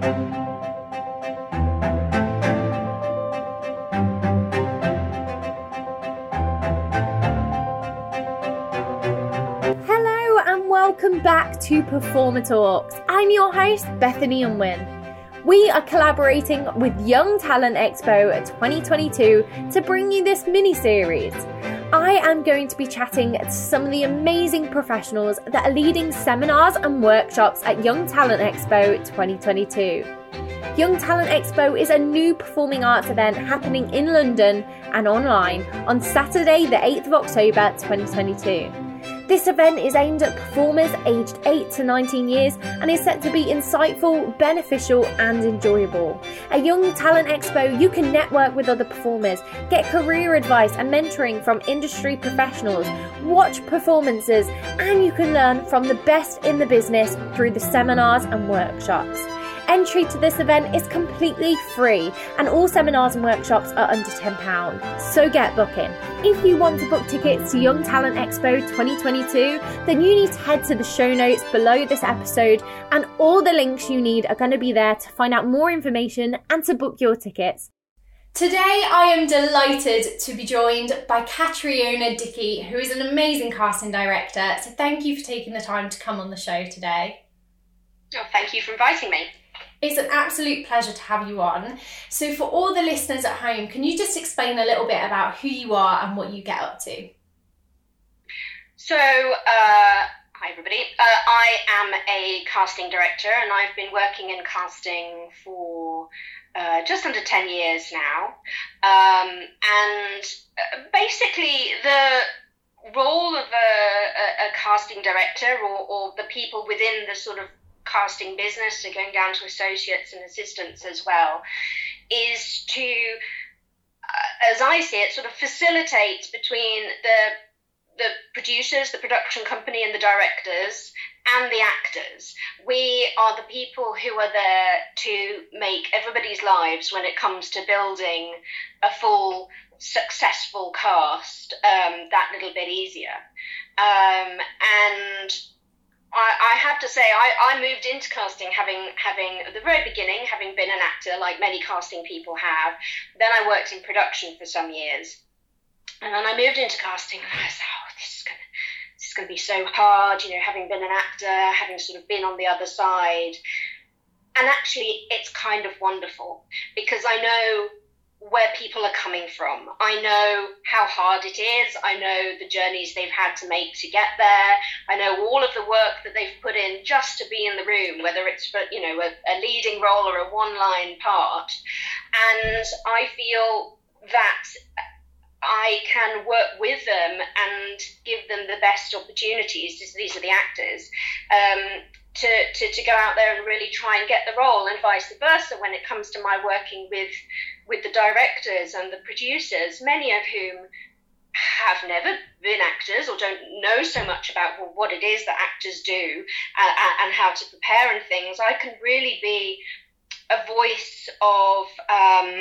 Hello and welcome back to Performer Talks. I'm your host, Bethany Unwin. We are collaborating with Young Talent Expo 2022 to bring you this mini series. I am going to be chatting to some of the amazing professionals that are leading seminars and workshops at Young Talent Expo 2022. Young Talent Expo is a new performing arts event happening in London and online on Saturday, the 8th of October 2022. This event is aimed at performers aged 8 to 19 years and is set to be insightful, beneficial, and enjoyable. At Young Talent Expo, you can network with other performers, get career advice and mentoring from industry professionals, watch performances, and you can learn from the best in the business through the seminars and workshops. Entry to this event is completely free, and all seminars and workshops are under £10. So get booking. If you want to book tickets to Young Talent Expo 2022, then you need to head to the show notes below this episode, and all the links you need are going to be there to find out more information and to book your tickets. Today, I am delighted to be joined by Catriona Dickey, who is an amazing casting director. So, thank you for taking the time to come on the show today. Oh, thank you for inviting me. It's an absolute pleasure to have you on. So, for all the listeners at home, can you just explain a little bit about who you are and what you get up to? So, uh, hi everybody. Uh, I am a casting director and I've been working in casting for uh, just under 10 years now. Um, and uh, basically, the role of a, a, a casting director or, or the people within the sort of casting business, so going down to associates and assistants as well, is to, uh, as I see it, sort of facilitate between the the producers, the production company, and the directors, and the actors. We are the people who are there to make everybody's lives when it comes to building a full, successful cast um, that little bit easier. Um, and I, I have to say, I, I moved into casting having having at the very beginning, having been an actor, like many casting people have. Then I worked in production for some years, and then I moved into casting, and I was oh, this is gonna this is gonna be so hard, you know, having been an actor, having sort of been on the other side. And actually, it's kind of wonderful because I know where people are coming from. I know how hard it is. I know the journeys they've had to make to get there. I know all of the work that they've put in just to be in the room, whether it's for, you know, a, a leading role or a one line part. And I feel that I can work with them and give them the best opportunities. These are the actors. Um, to, to, to go out there and really try and get the role, and vice versa when it comes to my working with with the directors and the producers, many of whom have never been actors or don't know so much about well, what it is that actors do uh, and how to prepare and things. I can really be a voice of um,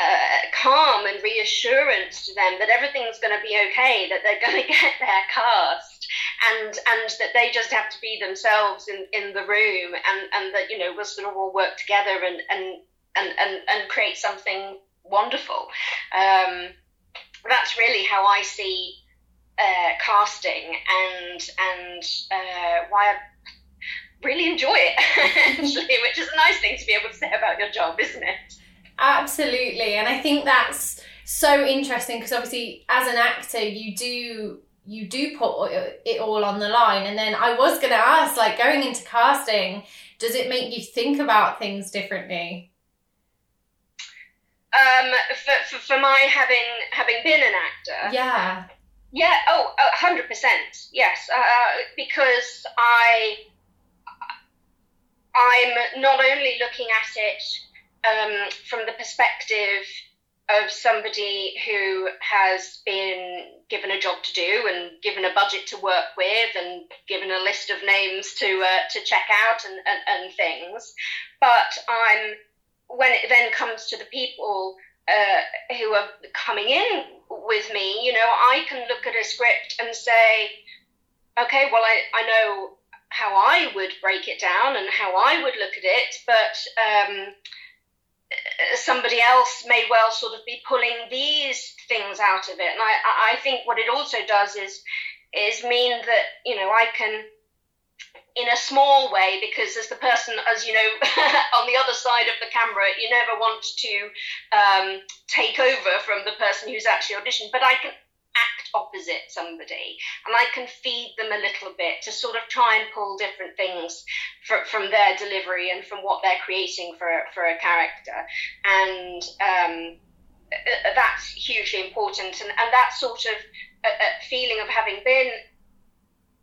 uh, calm and reassurance to them that everything's going to be okay, that they're going to get their cast, and and that they just have to be themselves in, in the room, and, and that you know we'll sort of all work together and and and, and, and create something wonderful. Um, that's really how I see uh, casting and and uh, why I really enjoy it actually, which is a nice thing to be able to say about your job, isn't it? Absolutely, and I think that's so interesting because obviously, as an actor, you do you do put it all on the line. And then I was going to ask, like, going into casting, does it make you think about things differently? Um, for, for, for my having having been an actor. Yeah. Yeah. Oh, hundred percent. Yes. Uh, because I I'm not only looking at it um, from the perspective of somebody who has been given a job to do and given a budget to work with and given a list of names to uh, to check out and, and, and things, but I'm when it then comes to the people uh, who are coming in with me, you know, I can look at a script and say, okay, well, I, I know how I would break it down and how I would look at it, but um, somebody else may well sort of be pulling these things out of it. And I, I think what it also does is is mean that you know I can in a small way because as the person as you know on the other side of the camera you never want to um, take over from the person who's actually auditioned but i can act opposite somebody and I can feed them a little bit to sort of try and pull different things for, from their delivery and from what they're creating for, for a character. And um, that's hugely important. And, and that sort of feeling of having been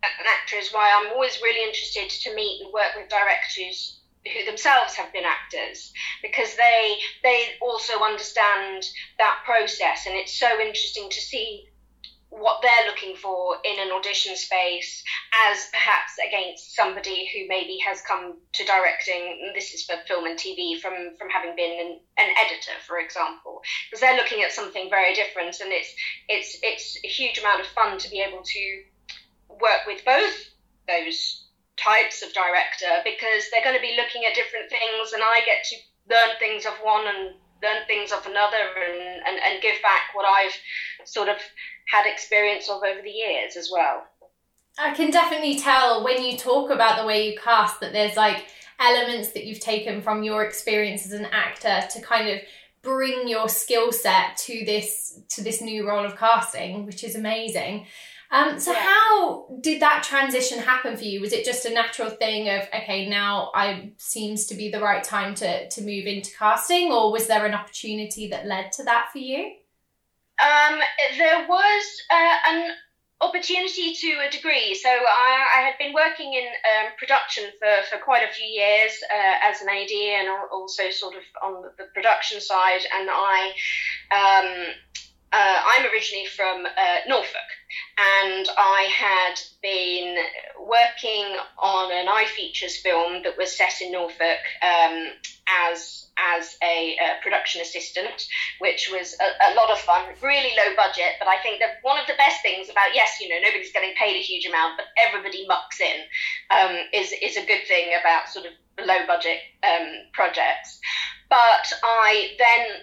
an actor is why I'm always really interested to meet and work with directors who themselves have been actors because they they also understand that process and it's so interesting to see what they're looking for in an audition space as perhaps against somebody who maybe has come to directing this is for film and tv from from having been an, an editor for example because they're looking at something very different and it's it's it's a huge amount of fun to be able to work with both those types of director because they're going to be looking at different things and i get to learn things of one and learn things of another and, and, and give back what I've sort of had experience of over the years as well. I can definitely tell when you talk about the way you cast that there's like elements that you've taken from your experience as an actor to kind of bring your skill set to this to this new role of casting, which is amazing. Um, so yeah. how did that transition happen for you? Was it just a natural thing of okay, now I seems to be the right time to to move into casting, or was there an opportunity that led to that for you? Um, there was uh, an opportunity to a degree. So I, I had been working in um, production for, for quite a few years uh, as an AD and also sort of on the production side. And I, um, uh, I'm originally from uh, Norfolk, and I had been working on an iFeatures film that was set in Norfolk um, as as a, a, production assistant, which was a, a, lot of fun, really low budget. But I think that one of the best things about yes, you know, nobody's getting paid a huge amount, but everybody mucks in, um, is is a good thing about sort of low budget um, projects. But I then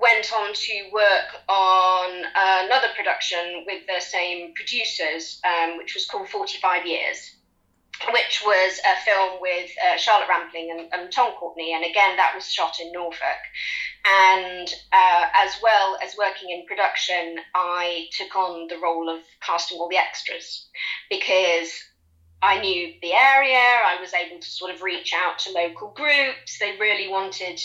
went on to work on another production with the same producers, um, which was called 45 Years, which was a film with uh, Charlotte Rampling and, and, Tom Courtenay. And again, that was shot in Norfolk. And uh, as well as working in production, I took on the role of casting all the extras because I knew the area. I was able to sort of reach out to local groups. They really wanted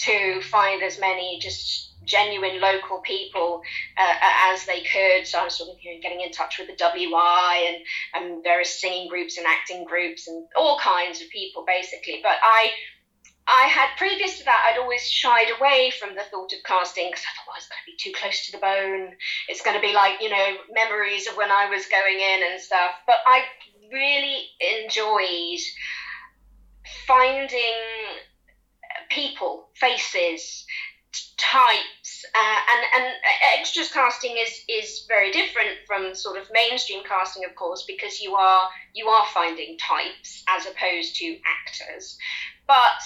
to find as many just genuine local people uh, as they could. So I was sort of you know, getting in touch with the WI and, and various singing groups and acting groups and all kinds of people basically. But I I had previous to that, I'd always shied away from the thought of casting because I thought, well, it's going to be too close to the bone. It's going to be like, you know, memories of when I was going in and stuff. But I really enjoyed finding people, faces, types, uh, and and extras casting is is very different from sort of mainstream casting, of course, because you are you are finding types as opposed to actors. But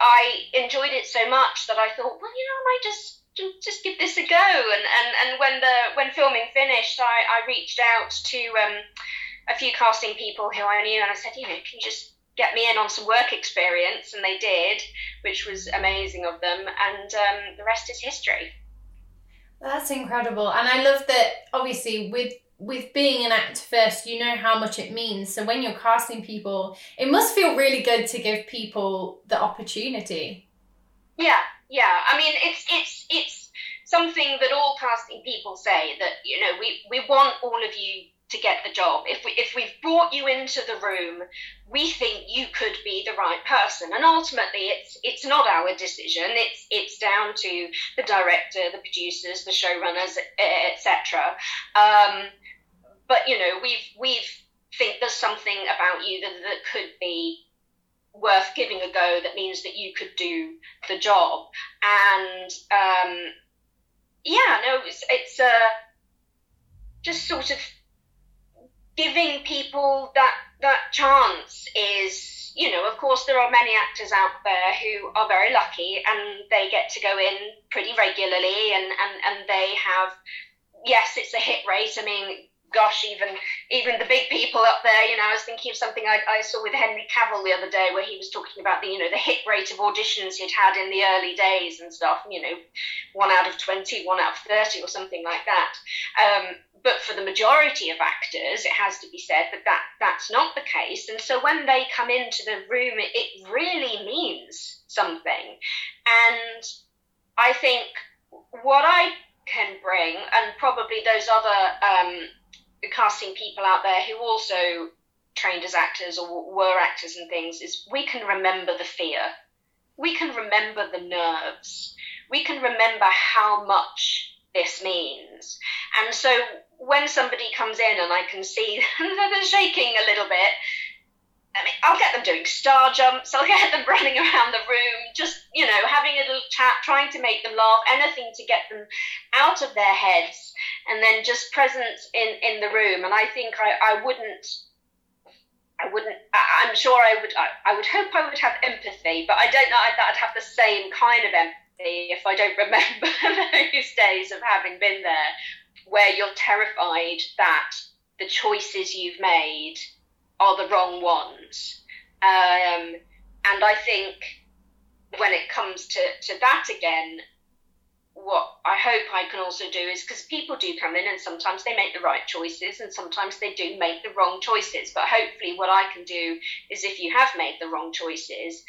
I enjoyed it so much that I thought, well, you know, I might just just give this a go. And and, and when the when filming finished, I, I reached out to um, a few casting people who I knew, and I said, you know, can you just get me in on some work experience, and they did, which was amazing of them, and um, the rest is history. That's incredible, and I love that. Obviously, with with being an actor first, you know how much it means. So when you're casting people, it must feel really good to give people the opportunity. Yeah, yeah. I mean, it's it's it's something that all casting people say that you know we we want all of you to get the job. If we if we've brought you into the room, we think you could be the right person. And ultimately, it's it's not our decision. It's it's down to the director, the producers, the showrunners, etc. Um, but you know, we've we've think there's something about you that, that could be worth giving a go. That means that you could do the job. And um, yeah, no, it's it's uh, just sort of giving people that that chance is you know of course there are many actors out there who are very lucky and they get to go in pretty regularly and and, and they have yes it's a hit rate i mean gosh, even even the big people up there, you know, I was thinking of something I, I, saw with Henry Cavill the other day where he was talking about the, you know, the hit rate of auditions he'd had in the early days and stuff, you know, one out of 20, one out of 30 or something like that. Um, but for the majority of actors, it has to be said that, that that's not the case. And so when they come into the room, it, really means something. And I think what I can bring, and probably those other um, casting people out there who also trained as actors or were actors and things is we can remember the fear. We can remember the nerves. We can remember how much this means. And so when somebody comes in and I can see they're shaking a little bit, I mean, I'll get them doing star jumps. I'll get them running around the room, just you know, having a little chat, trying to make them laugh, anything to get them out of their heads, and then just presence in in the room. And I think I, I wouldn't. I wouldn't. I, am sure I would. I, I, would hope I would have empathy, but I don't know that I'd have the same kind of empathy if I don't remember those days of having been there, where you're terrified that the choices you've made are the wrong ones. Um, and I think when it comes to, to that again, what I hope I can also do is because people do come in and sometimes they make the right choices and sometimes they do make the wrong choices. But hopefully, what I can do is if you have made the wrong choices,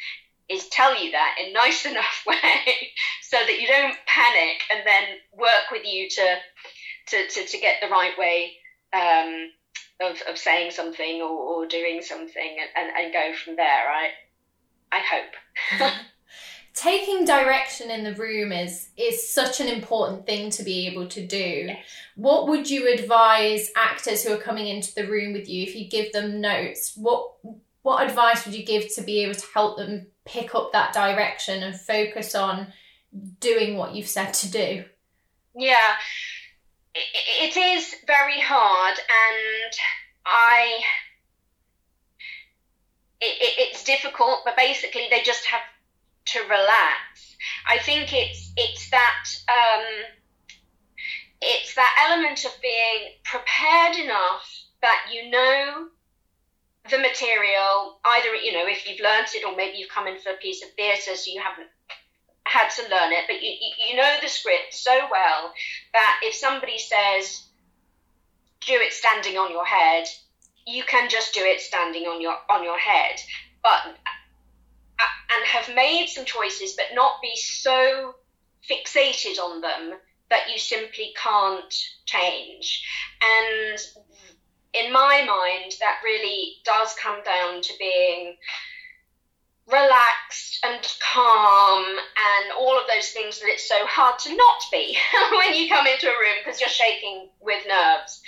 is tell you that in nice enough way so that you don't panic and then work with you to to, to, to get the right way um, of, of saying something or, or doing something and, and, and go from there, right? I hope. Taking direction in the room is is such an important thing to be able to do. Yes. What would you advise actors who are coming into the room with you if you give them notes? What what advice would you give to be able to help them pick up that direction and focus on doing what you've said to do? Yeah, it is very hard, and I. It, it's difficult, but basically they just have to relax. I think it's it's that um, it's that element of being prepared enough that you know the material. Either you know if you've learnt it, or maybe you've come in for a piece of theatre, so you haven't had to learn it, but you, you know the script so well that if somebody says, do it standing on your head, you can just do it standing on your on your head. But uh, and have made some choices, but not be so fixated on them that you simply can't change. And in my mind, that really does come down to being relaxed and calm and all of those things that it's so hard to not be when you come into a room because you're shaking with nerves.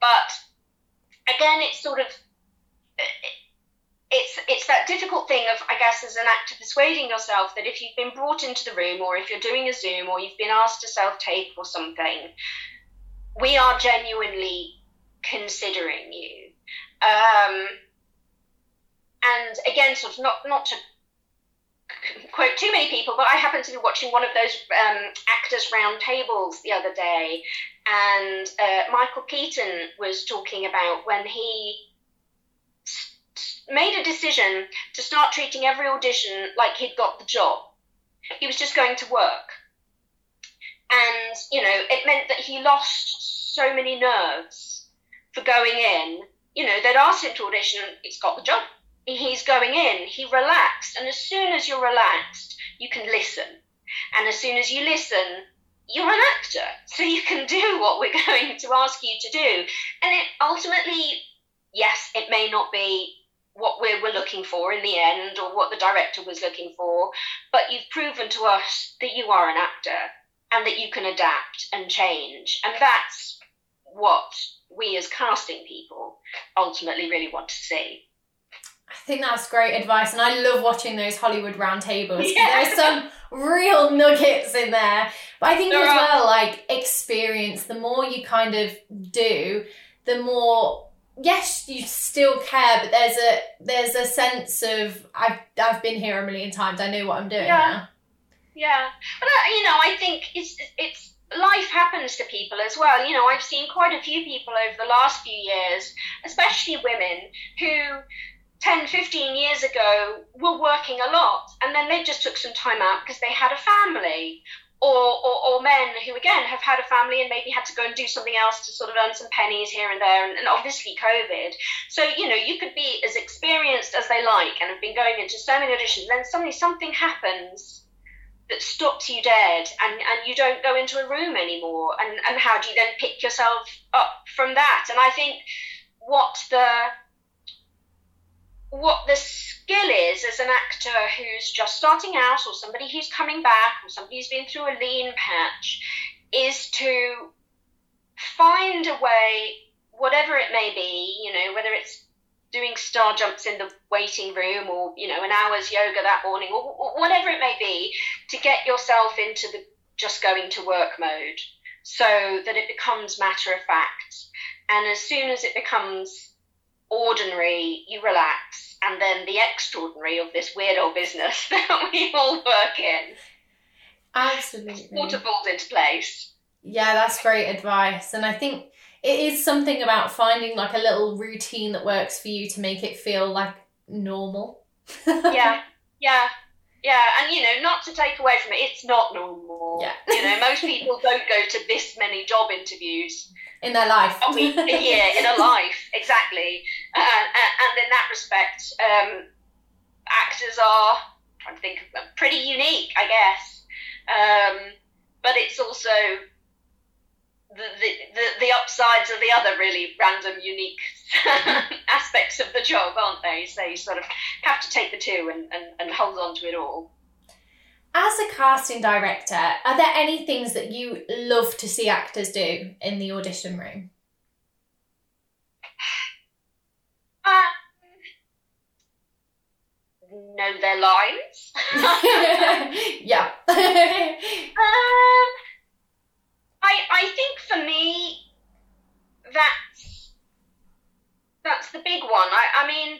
But again, it's sort of it's it's that difficult thing of I guess as an actor persuading yourself that if you've been brought into the room or if you're doing a Zoom or you've been asked to self tape or something, we are genuinely considering you. Um, and again, sort of not not to quote too many people, but I happened to be watching one of those um, actors round tables the other day, and uh, Michael Keaton was talking about when he made a decision to start treating every audition like he'd got the job. He was just going to work. And, you know, it meant that he lost so many nerves for going in. You know, they'd asked him to audition, he's got the job he's going in, he relaxed. And as soon as you're relaxed, you can listen. And as soon as you listen, you're an actor. So you can do what we're going to ask you to do. And it ultimately, yes, it may not be what we were looking for in the end or what the director was looking for, but you've proven to us that you are an actor and that you can adapt and change. And that's what we as casting people ultimately really want to see. I think that's great advice, and I love watching those Hollywood roundtables. Yeah. There's some real nuggets in there, but I think there as are. well, like experience. The more you kind of do, the more yes, you still care, but there's a there's a sense of I've I've been here a million times. I know what I'm doing Yeah. now. Yeah, but uh, you know, I think it's it's life happens to people as well. You know, I've seen quite a few people over the last few years, especially women who 10, 15 years ago were working a lot, and then they just took some time out because they had a family. Or, or, or men who again have had a family and maybe had to go and do something else to sort of earn some pennies here and there and, and obviously covid so you know you could be as experienced as they like and have been going into so many auditions then suddenly something happens that stops you dead and, and you don't go into a room anymore? And, and how do you then pick yourself up from that? And i think what the what the skill is as an actor who's just starting out or somebody who's coming back or somebody who's been through a lean patch is to find a way whatever it may be you know whether it's doing star jumps in the waiting room or you know an hour's yoga that morning or, or whatever it may be to get yourself into the just going to work mode so that it becomes matter of fact and as soon as it becomes ordinary you relax and then the extraordinary of this weird old business that we all work in Absolutely. sort of falls into place Yeah, that's great advice. And I think it is something about finding like a little routine that works for you to make it feel like normal. yeah yeah yeah and you know not to take away from it it's not normal Yeah. you know most people don't go to this many job interviews In their life. a week, a year, in a life, exactly. Uh, and, and in that respect, um, actors are, I'm trying to think, of them, pretty unique, I guess. Um, but it's also the, the, the, upsides of the other really random, unique aspects of the job, aren't they? So you sort of have to take the two and, and, and hold on to it all. As a casting director, are there any things that you love to see actors do in the audition room? Um, know their lines. yeah. Um, I I think for me, that's that's the big one. I I mean,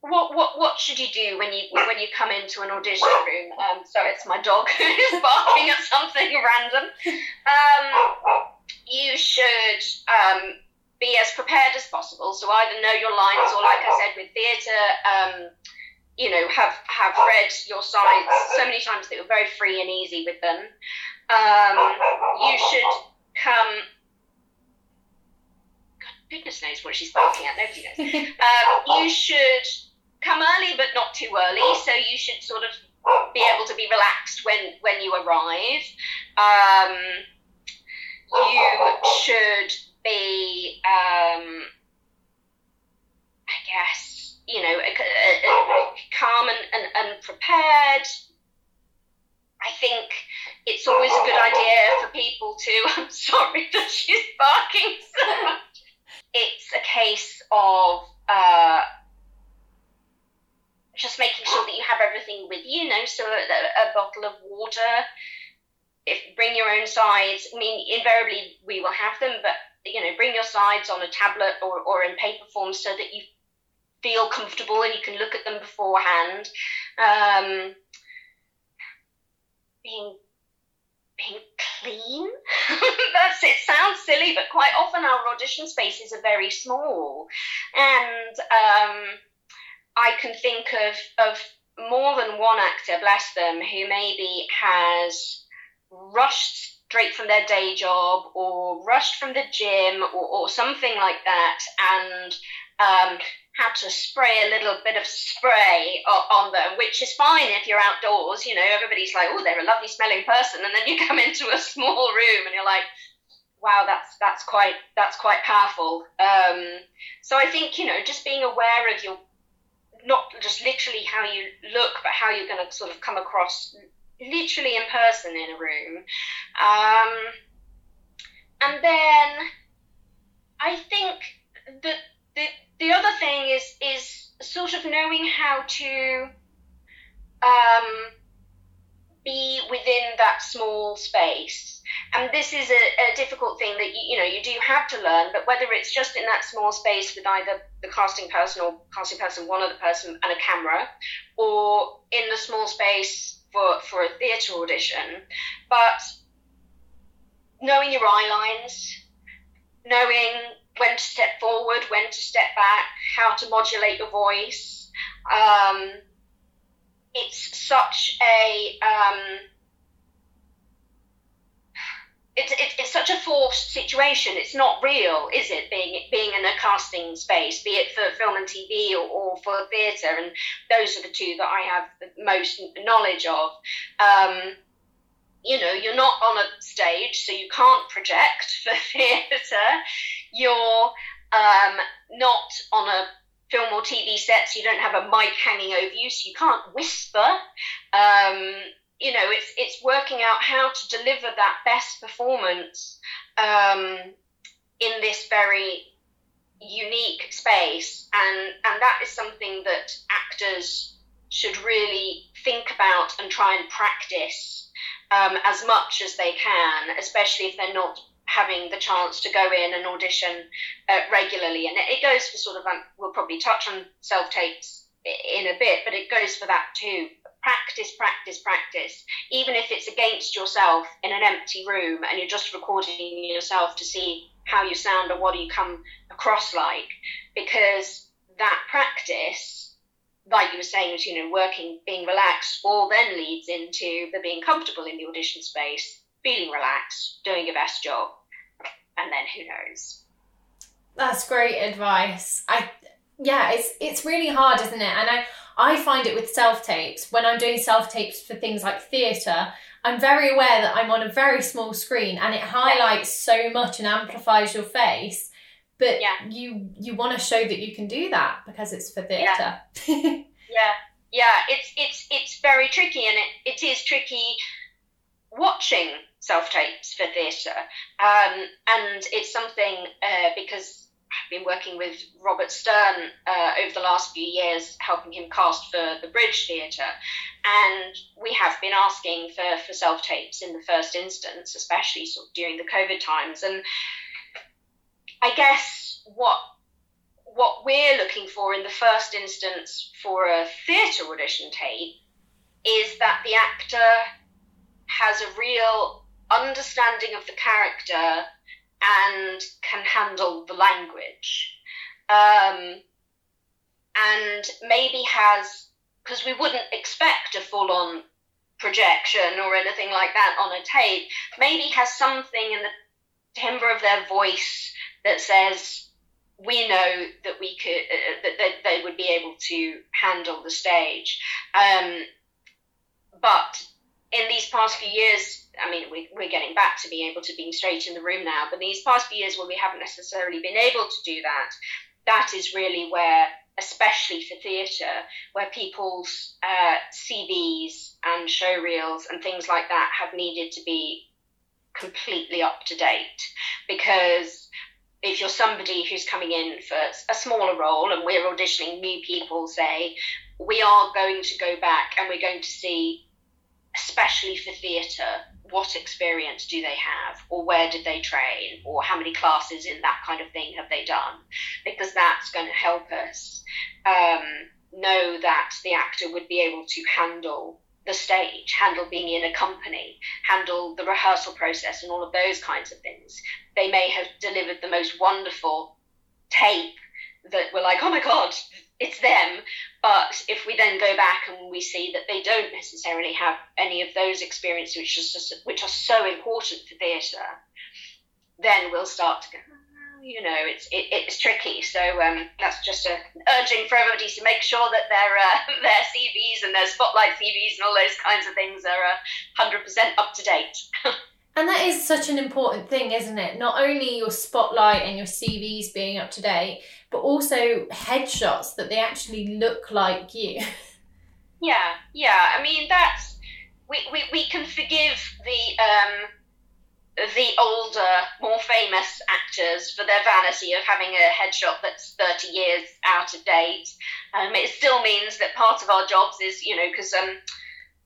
what what what should you do when you when you come into an audition room? Um, so it's my dog who's barking at something random. Um, you should um be as prepared as possible. So either know your lines, or like I said with theatre, um, you know, have have read your sides so many times that you're very free and easy with them. Um, you should come. God, goodness knows what she's barking at. Nobody knows. Um, you should come early, but not too early. So you should sort of be able to be relaxed when when you arrive. Um, you should be, um, I guess, you know, calm and, and, and prepared. I think it's always a good idea for people to. I'm sorry that she's barking so much. It's a case of uh, just making sure that you have everything with you. you know, so a, a bottle of water. If bring your own sides. I mean, invariably we will have them, but you know, bring your sides on a tablet or, or in paper form so that you feel comfortable and you can look at them beforehand. Um, being being clean. That's it. Sounds silly, but quite often our audition spaces are very small, and um, I can think of of more than one actor, bless them, who maybe has rushed straight from their day job or rushed from the gym or, or something like that, and um, had to spray a little bit of spray on them, which is fine if you're outdoors. You know, everybody's like, oh, they're a lovely smelling person, and then you come into a small room and you're like, wow, that's that's quite that's quite powerful. Um, so I think you know, just being aware of your not just literally how you look, but how you're going to sort of come across literally in person in a room. Um, and then I think that the the other thing is is sort of knowing how to um, be within that small space. And this is a, a, difficult thing that you, you know you do have to learn, but whether it's just in that small space with either the casting person or casting person, one other person, and a camera, or in the small space for, for a theatre audition, but knowing your eye lines, knowing when to step forward, when to step back, how to modulate your voice. Um, it's such a um, it's, it's, it's such a forced situation. It's not real, is it? Being being in a casting space, be it for film and TV or, or for theatre, and those are the two that I have the most knowledge of. Um, you know, you're not on a stage, so you can't project for theatre. You're um, not on a film or TV set, so you don't have a mic hanging over you, so you can't whisper. Um, you know, it's it's working out how to deliver that best performance um, in this very unique space, and and that is something that actors should really think about and try and practice um, as much as they can, especially if they're not having the chance to go in and audition uh, regularly. And it, goes for sort of, um, we'll probably touch on self tapes in a bit, but it goes for that too. Practice, practice, practice. Even if it's against yourself in an empty room and you're just recording yourself to see how you sound or what you come across like, because that practice, like you were saying, was, you know, working, being relaxed, all then leads into the being comfortable in the audition space feeling relaxed, doing your best job, and then who knows. That's great advice. I yeah, it's it's really hard, isn't it? And I I find it with self tapes when I'm doing self tapes for things like theatre. I'm very aware that I'm on a very small screen and it highlights yeah. so much and amplifies your face. But yeah. you you want to show that you can do that because it's for theatre. Yeah. yeah, yeah. It's it's it's very tricky, and it, it is tricky watching self tapes for theatre. Um, and it's something uh, because I've been working with Robert Sterne uh, over the last few years, helping him cast for the Bridge Theatre. And we have been asking for, for self tapes in the first instance, especially sort of during the COVID times. And I guess what what we're looking for in the first instance for a theatre audition tape is that the actor has a real understanding of the character and can handle the language. Um, and maybe has, because we wouldn't expect a full on projection or anything like that on a tape, maybe has something in the timbre of their voice that says, we know that we could uh, that, that they would be able to handle the stage um, but in these past few years, I mean, we, we're getting back to being able to being straight in the room now, but these past few years where we haven't necessarily been able to do that, that is really where, especially for theatre, where people's uh, CVs and show reels and things like that have needed to be completely up to date. Because if you're somebody who's coming in for a smaller role and we're auditioning new people, say, we are going to go back and we're going to see especially for theatre, what experience do they have, or where did they train, or how many classes in that kind of thing have they done? Because that's going to help us um, know that the actor would be able to handle the stage, handle being in a company, handle the rehearsal process, and all of those kinds of things. They may have delivered the most wonderful tape that we're like, oh my God, it's them. But if we then go back and we see that they don't necessarily have any of those experiences, which are, just, which are so important for theatre, then we'll start to go, you know, it's it, it's tricky. So um, that's just a urging for everybody to make sure that their uh, their CVs and their spotlight CVs and all those kinds of things are uh, hundred uh, percent up to date. And that is such an important thing, isn't it? Not only your spotlight and your CVs being up to date, but also headshots that they actually look like you. Yeah, yeah. I mean, that's we, we, we can forgive the um, the older, more famous actors for their vanity of having a headshot that's 30 years out of date. Um, it still means that part of our jobs is, you know, because um,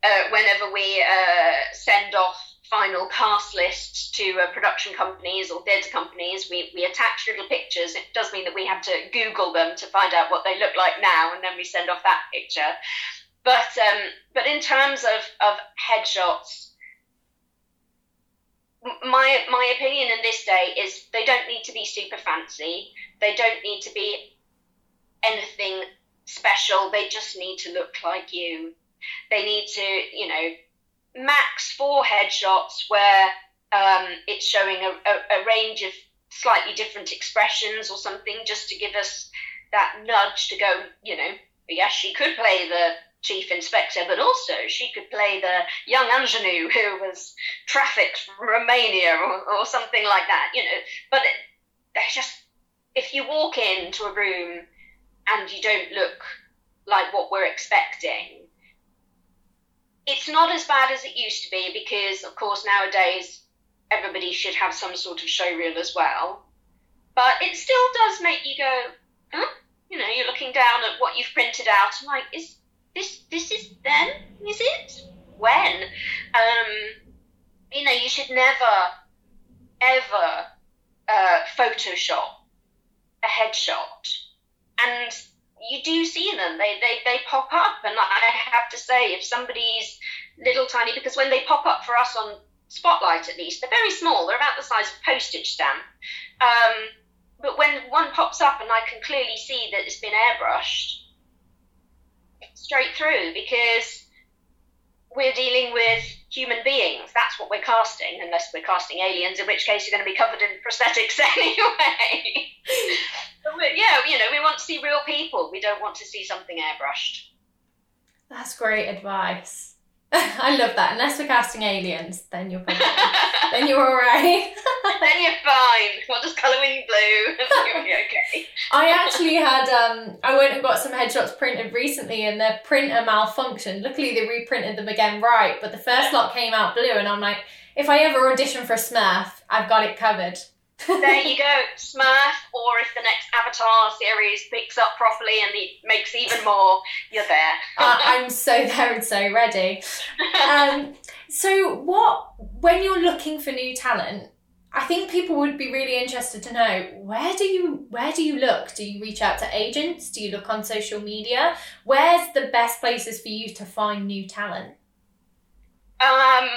uh, whenever we uh, send off final cast lists to uh, production companies or theatre companies, we, we attach little pictures. It does mean that we have to Google them to find out what they look like now, and then we send off that picture. But um, but in terms of, of headshots, my my opinion in this day is they don't need to be super fancy. They don't need to be anything special. They just need to look like you. They need to, you know, max four headshots where um, it's showing a, a, a range of slightly different expressions or something, just to give us that nudge to go, you know, yes, she could play the chief inspector, but also she could play the young ingenue who was trafficked from Romania or, or something like that, you know. But they just, if you walk into a room and you don't look like what we're expecting, it's not as bad as it used to be because, of course, nowadays everybody should have some sort of show reel as well. But it still does make you go, huh? You know, you're looking down at what you've printed out and like, is this this is them? Is it? When? Um, you know, you should never, ever uh, Photoshop a headshot. And you do see them. They, they, they pop up. And I have to say, if somebody's little tiny, because when they pop up for us on Spotlight at least, they're very small. They're about the size of a postage stamp. Um, but when one pops up and I can clearly see that it's been airbrushed, straight through because we're dealing with human beings. That's what we're casting, unless we're casting aliens, in which case you're going to be covered in prosthetics anyway. yeah, you know, we want to see real people. We don't want to see something airbrushed. That's great advice. I love that. Unless we're casting aliens, then you're probably, then you're all right. then you're fine. We'll just colour in blue. You'll be okay. I actually had um, I went and got some headshots printed recently, and the printer malfunctioned. Luckily, they reprinted them again right, but the first lot came out blue, and I'm like, if I ever audition for a Smurf, I've got it covered there you go, Smurf, or if the next Avatar series picks up properly and it makes even more, you're there. uh, I'm so there and so ready. Um, so, what when you're looking for new talent? I think people would be really interested to know where do you where do you look? Do you reach out to agents? Do you look on social media? Where's the best places for you to find new talent? Um,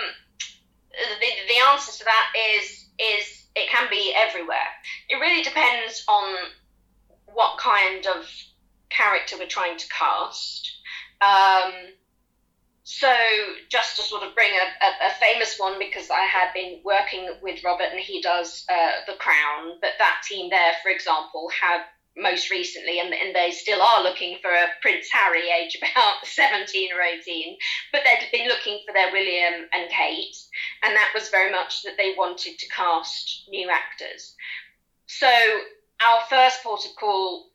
the the answer to that is is it can be everywhere. It really depends on what kind of character we're trying to cast. Um, so, just to sort of bring a, a, a, famous one, because I had been working with Robert and he does uh, The Crown, but that team there, for example, have most recently, and, and they still are looking for a Prince Harry, age about 17 or 18, but they'd been looking for their William and Kate, and that was very much that they wanted to cast new actors. So our first port of call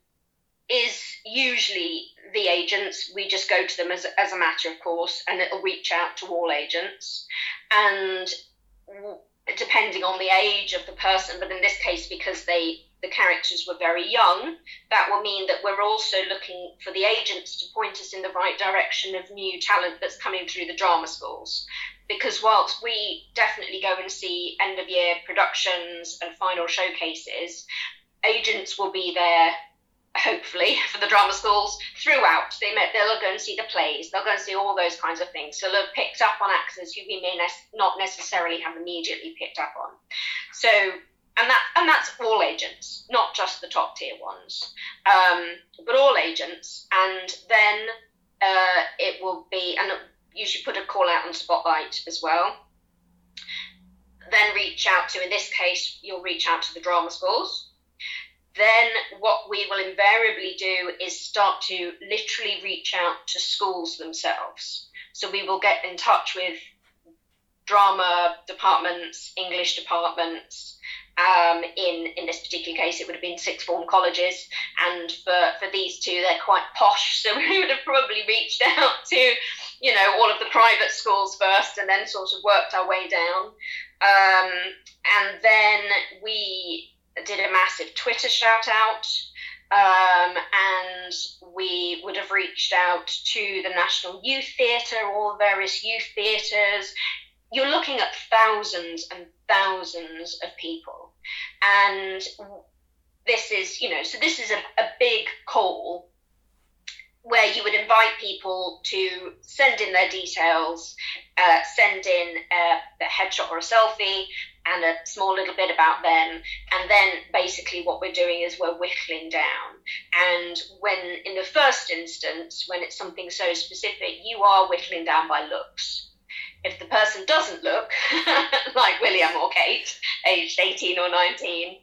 is usually the agents. We just go to them as, as a matter of course, and it'll reach out to all agents. And depending on the age of the person, but in this case, because they the characters were very young, that will mean that we're also looking for the agents to point us in the right direction of new talent that's coming through the drama schools. Because whilst we definitely go and see end of year productions and final showcases, agents will be there hopefully for the drama schools throughout. They may, they'll go and see the plays, they'll go and see all those kinds of things. So they'll have picked up on actors who we may ne- not necessarily have immediately picked up on. So and that and that's all agents, not just the top tier ones, um, but all agents. And then uh, it will be, and you should put a call out on Spotlight as well. Then reach out to, in this case, you'll reach out to the drama schools. Then what we will invariably do is start to literally reach out to schools themselves. So we will get in touch with drama departments, English departments, um, in in this particular case, it would have been sixth form colleges, and for for these two, they're quite posh, so we would have probably reached out to, you know, all of the private schools first, and then sort of worked our way down. Um, and then we did a massive Twitter shout out. Um, and we would have reached out to the National Youth Theatre, all various youth theatres. You're looking at thousands and thousands of people. And this is, you know, so this is a, a big call where you would invite people to send in their details, uh, send in a, a, headshot or a selfie, and a small little bit about them. And then basically what we're doing is we're whittling down. And when, in the first instance, when it's something so specific, you are whittling down by looks. If the person doesn't look like William or Kate, aged 18 or 19,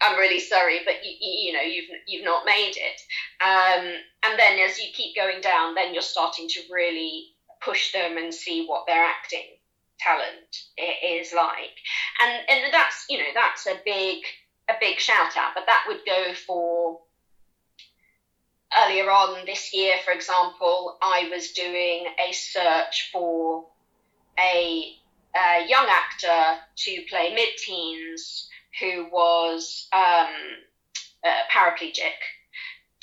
I'm really sorry, but you, you know you've you've not made it. Um, and then as you keep going down, then you're starting to really push them and see what their acting talent is like. And and that's you know that's a big a big shout out, but that would go for earlier on this year, for example, I was doing a search for a, a young actor to play mid teens who was um, uh, paraplegic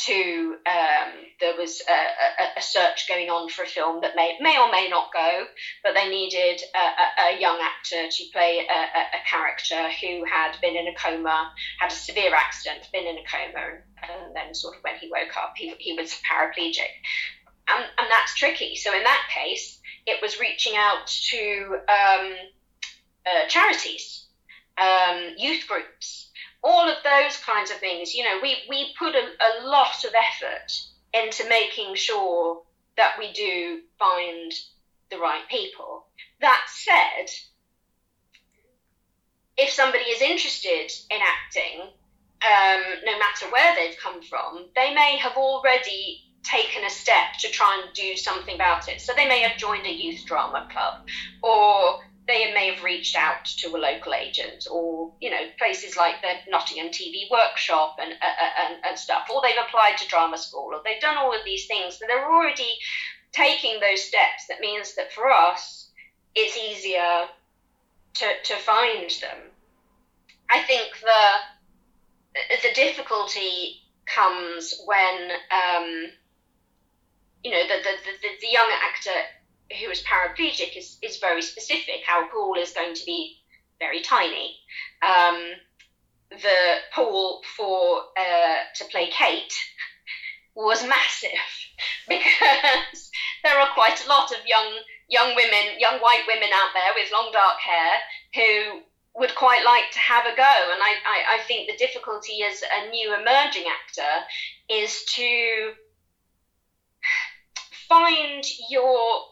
to um, there was a, a, a, search going on for a film that may may or may not go, but they needed a, a young actor to play a, character who had been in a coma, had a severe accident, been in a coma, and then sort of when he woke up, he, he was paraplegic, and and that's tricky. So in that case, it was reaching out to um, uh, charities um, youth groups, all of those kinds of things. You know, we, we put a, a lot of effort into making sure that we do find the right people. That said, if somebody is interested in acting, um, no matter where they've come from, they may have already taken a step to try and do something about it. So they may have joined a youth drama club or they may have reached out to a local agent or you know places like the Nottingham TV workshop and, uh, uh, and, and stuff. Or they've applied to drama school or they've done all of these things. So they're already taking those steps. That means that for us it's easier to, to find them. I think the the difficulty comes when um, you know the, the, the, the young actor who is paraplegic is, is very specific. Our pool is going to be very tiny. Um, the pool for uh, to play Kate was massive because there are quite a lot of young young women, young white women out there with long dark hair who would quite like to have a go. And I, I, I think the difficulty as a new emerging actor is to find your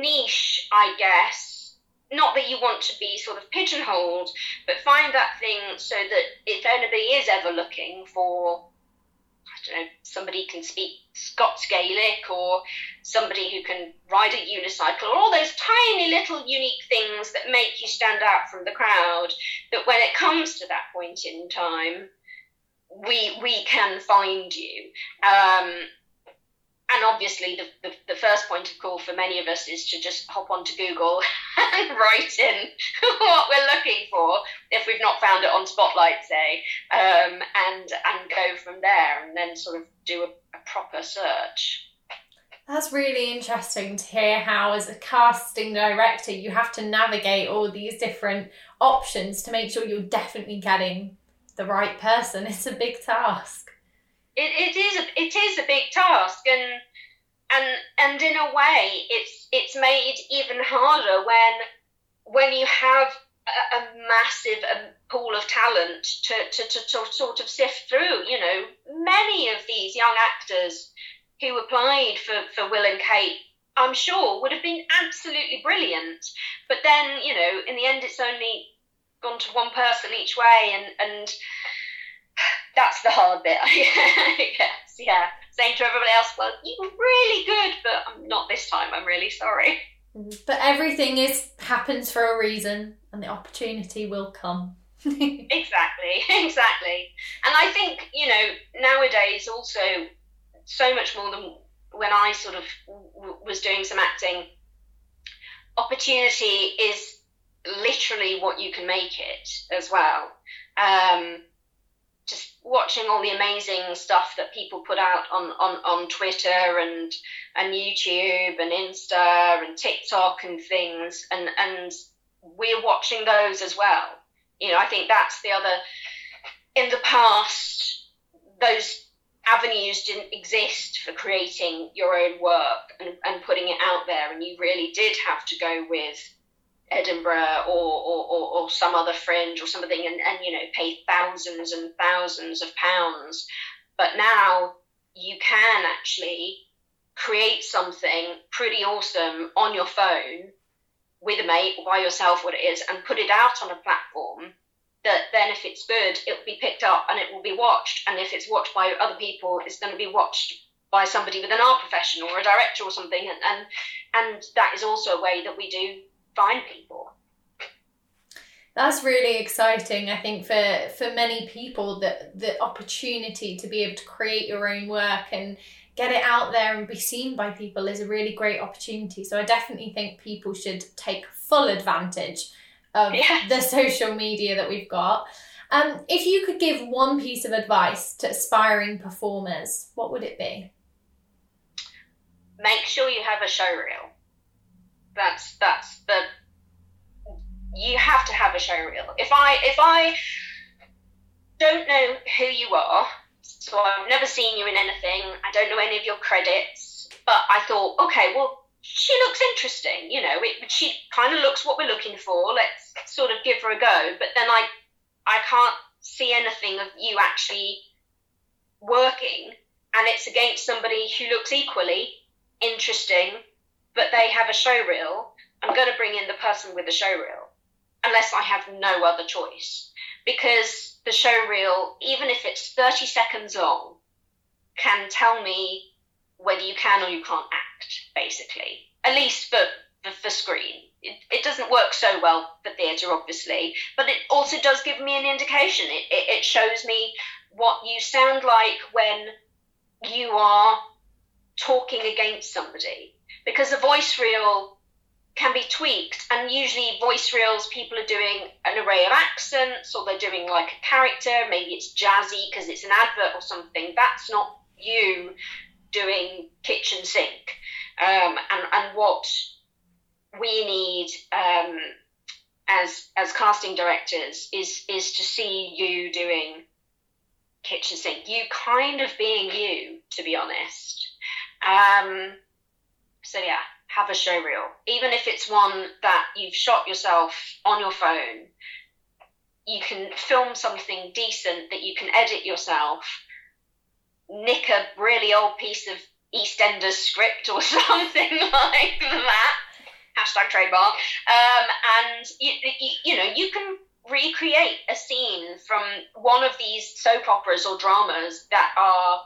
niche, I guess. Not that you want to be sort of pigeonholed, but find that thing so that if anybody is ever looking for, I don't know, somebody can speak Scots Gaelic or somebody who can ride a unicycle or all those tiny little unique things that make you stand out from the crowd, that when it comes to that point in time, we we can find you. Um, and obviously the, the, the, first point of call for many of us is to just hop onto Google and write in what we're looking for if we've not found it on Spotlight, say, um, and and go from there, and then sort of do a, a proper search. That's really interesting to hear how, as a casting director, you have to navigate all these different options to make sure you're definitely getting the right person. It's a big task it, it is a, it is a big task and and and in a way it's it's made even harder when when you have a, a massive um, pool of talent to, to, to, to sort of sift through you know. Many of these young actors who applied for, for Will and Kate I'm sure would have been absolutely brilliant. But then you know in the end it's only gone to one person each way and and that's the hard bit, I guess. Yeah, saying to everybody else, "Well, you were really good, but I'm not this time. I'm really sorry." But everything is happens for a reason, and the opportunity will come. exactly, exactly. And I think you know nowadays also so much more than when I sort of w- was doing some acting. Opportunity is literally what you can make it as well. Um, just watching all the amazing stuff that people put out on, on, on Twitter and and YouTube and Insta and TikTok and things, and and we're watching those as well. You know, I think that's the other. In the past, those avenues didn't exist for creating your own work and, and putting it out there, and you really did have to go with Edinburgh or, or, or, or, some other fringe or something and, and, you know, pay thousands and thousands of pounds. But now you can actually create something pretty awesome on your phone with a mate or by yourself, what it is, and put it out on a platform that then if it's good, it will be picked up and it will be watched. And if it's watched by other people, it's going to be watched by somebody within our profession or a director or something. And, and, and that is also a way that we do find people. That's really exciting. I think for for many people that the opportunity to be able to create your own work and get it out there and be seen by people is a really great opportunity. So I definitely think people should take full advantage of yeah. the social media that we've got. Um, if you could give one piece of advice to aspiring performers, what would it be? Make sure you have a show reel. That's that's the you have to have a show reel. If I if I don't know who you are, so I've never seen you in anything. I don't know any of your credits, but I thought, okay, well, she looks interesting. You know, it, she kind of looks what we're looking for. Let's sort of give her a go. But then I I can't see anything of you actually working, and it's against somebody who looks equally interesting but they have a show reel, I'm going to bring in the person with the show reel, unless I have no other choice. Because the show reel, even if it's 30 seconds long, can tell me whether you can or you can't act, basically. At least for, for, for screen. It, it doesn't work so well for theatre, obviously, but it also does give me an indication. It, it, it shows me what you sound like when you are talking against somebody because the voice reel can be tweaked and usually voice reels people are doing an array of accents or they're doing like a character. Maybe it's jazzy because it's an advert or something. That's not you doing kitchen sink. Um, and, and what we need um, as as casting directors is is to see you doing kitchen sink. You kind of being you to be honest. Um, so yeah, have a show reel, even if it's one that you've shot yourself on your phone. You can film something decent that you can edit yourself. Nick a really old piece of EastEnders script or something like that. Hashtag trademark. Um, and you, you, you know you can recreate a scene from one of these soap operas or dramas that are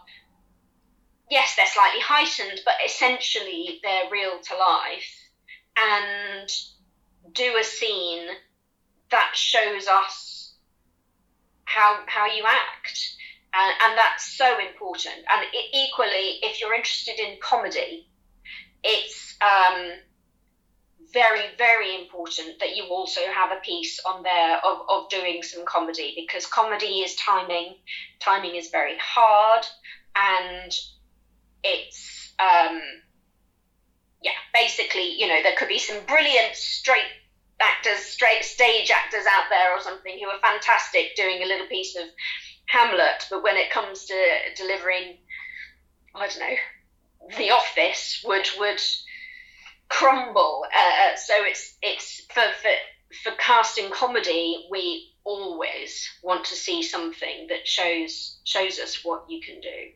yes, they're slightly heightened, but essentially they're real to life. And do a scene that shows us how how you act, and, and that's so important. And it, equally, if you're interested in comedy, it's um, very very important that you also have a piece on there of, of doing some comedy because comedy is timing. Timing is very hard, and it's um, yeah, basically, you know, there could be some brilliant straight actors, straight stage actors out there or something who are fantastic doing a little piece of Hamlet, but when it comes to delivering, I don't know, The Office would would crumble. Uh, so it's it's for, for for casting comedy, we always want to see something that shows shows us what you can do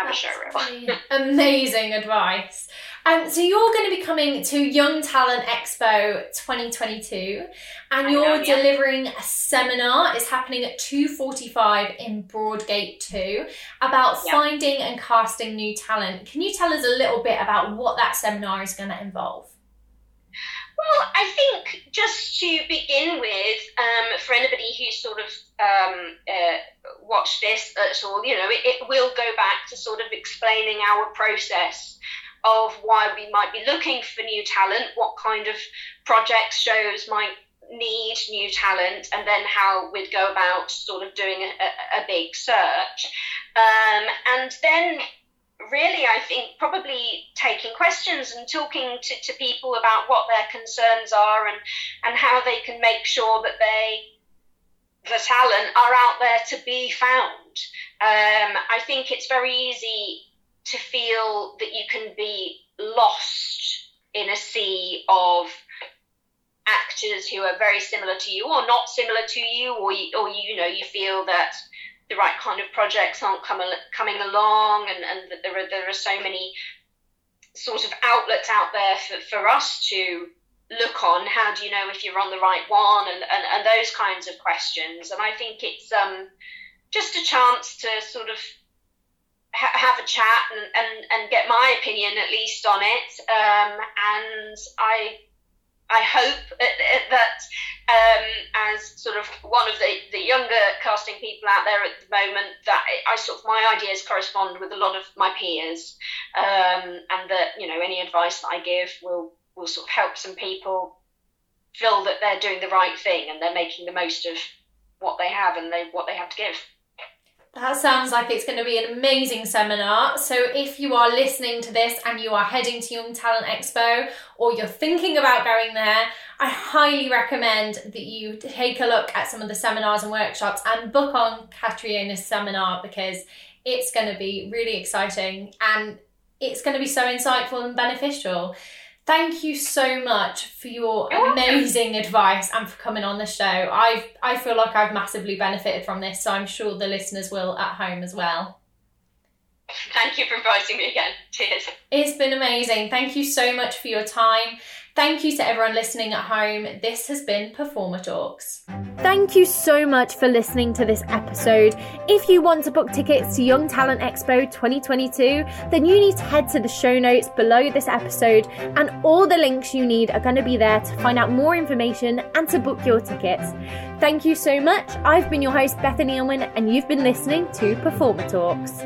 have That's a showroom. amazing advice. Um, so you're going to be coming to Young Talent Expo 2022, and I you're know, yeah. delivering a seminar. It's happening at 2:45 in Broadgate 2 about yeah. finding and casting new talent. Can you tell us a little bit about what that seminar is going to involve? Well, I think just to begin with, um, for anybody who's sort of um, uh, watched this at all, you know, it, it, will go back to sort of explaining our process of why we might be looking for new talent, what kind of projects, shows might need new talent and then how we'd go about sort of doing a, a, a big search. Um, and then really, I think probably taking questions and talking to, to people about what their concerns are and, and how they can make sure that they, the talent, are out there to be found. Um, I think it's very easy to feel that you can be lost in a sea of actors who are very similar to you or not similar to you or you, or you know you feel that the right kind of projects aren't coming coming along and, and that there are there are so many sort of outlets out there for, for us to look on how do you know if you're on the right one and, and, and those kinds of questions. And I think it's um just a chance to sort of ha- have a chat and, and, and get my opinion at least on it. Um, and I I hope that um, as sort of one of the, the younger casting people out there at the moment, that I sort of my ideas correspond with a lot of my peers, um, and that you know any advice that I give will will sort of help some people feel that they're doing the right thing and they're making the most of what they have and they what they have to give. That sounds like it's going to be an amazing seminar. So, if you are listening to this and you are heading to Young Talent Expo or you're thinking about going there, I highly recommend that you take a look at some of the seminars and workshops and book on Catriona's seminar because it's going to be really exciting and it's going to be so insightful and beneficial. Thank you so much for your amazing advice and for coming on the show. I I feel like I've massively benefited from this, so I'm sure the listeners will at home as well. Thank you for inviting me again. Cheers. It's been amazing. Thank you so much for your time. Thank you to everyone listening at home. This has been Performer Talks. Thank you so much for listening to this episode. If you want to book tickets to Young Talent Expo 2022, then you need to head to the show notes below this episode, and all the links you need are going to be there to find out more information and to book your tickets. Thank you so much. I've been your host, Bethany Unwin, and you've been listening to Performer Talks.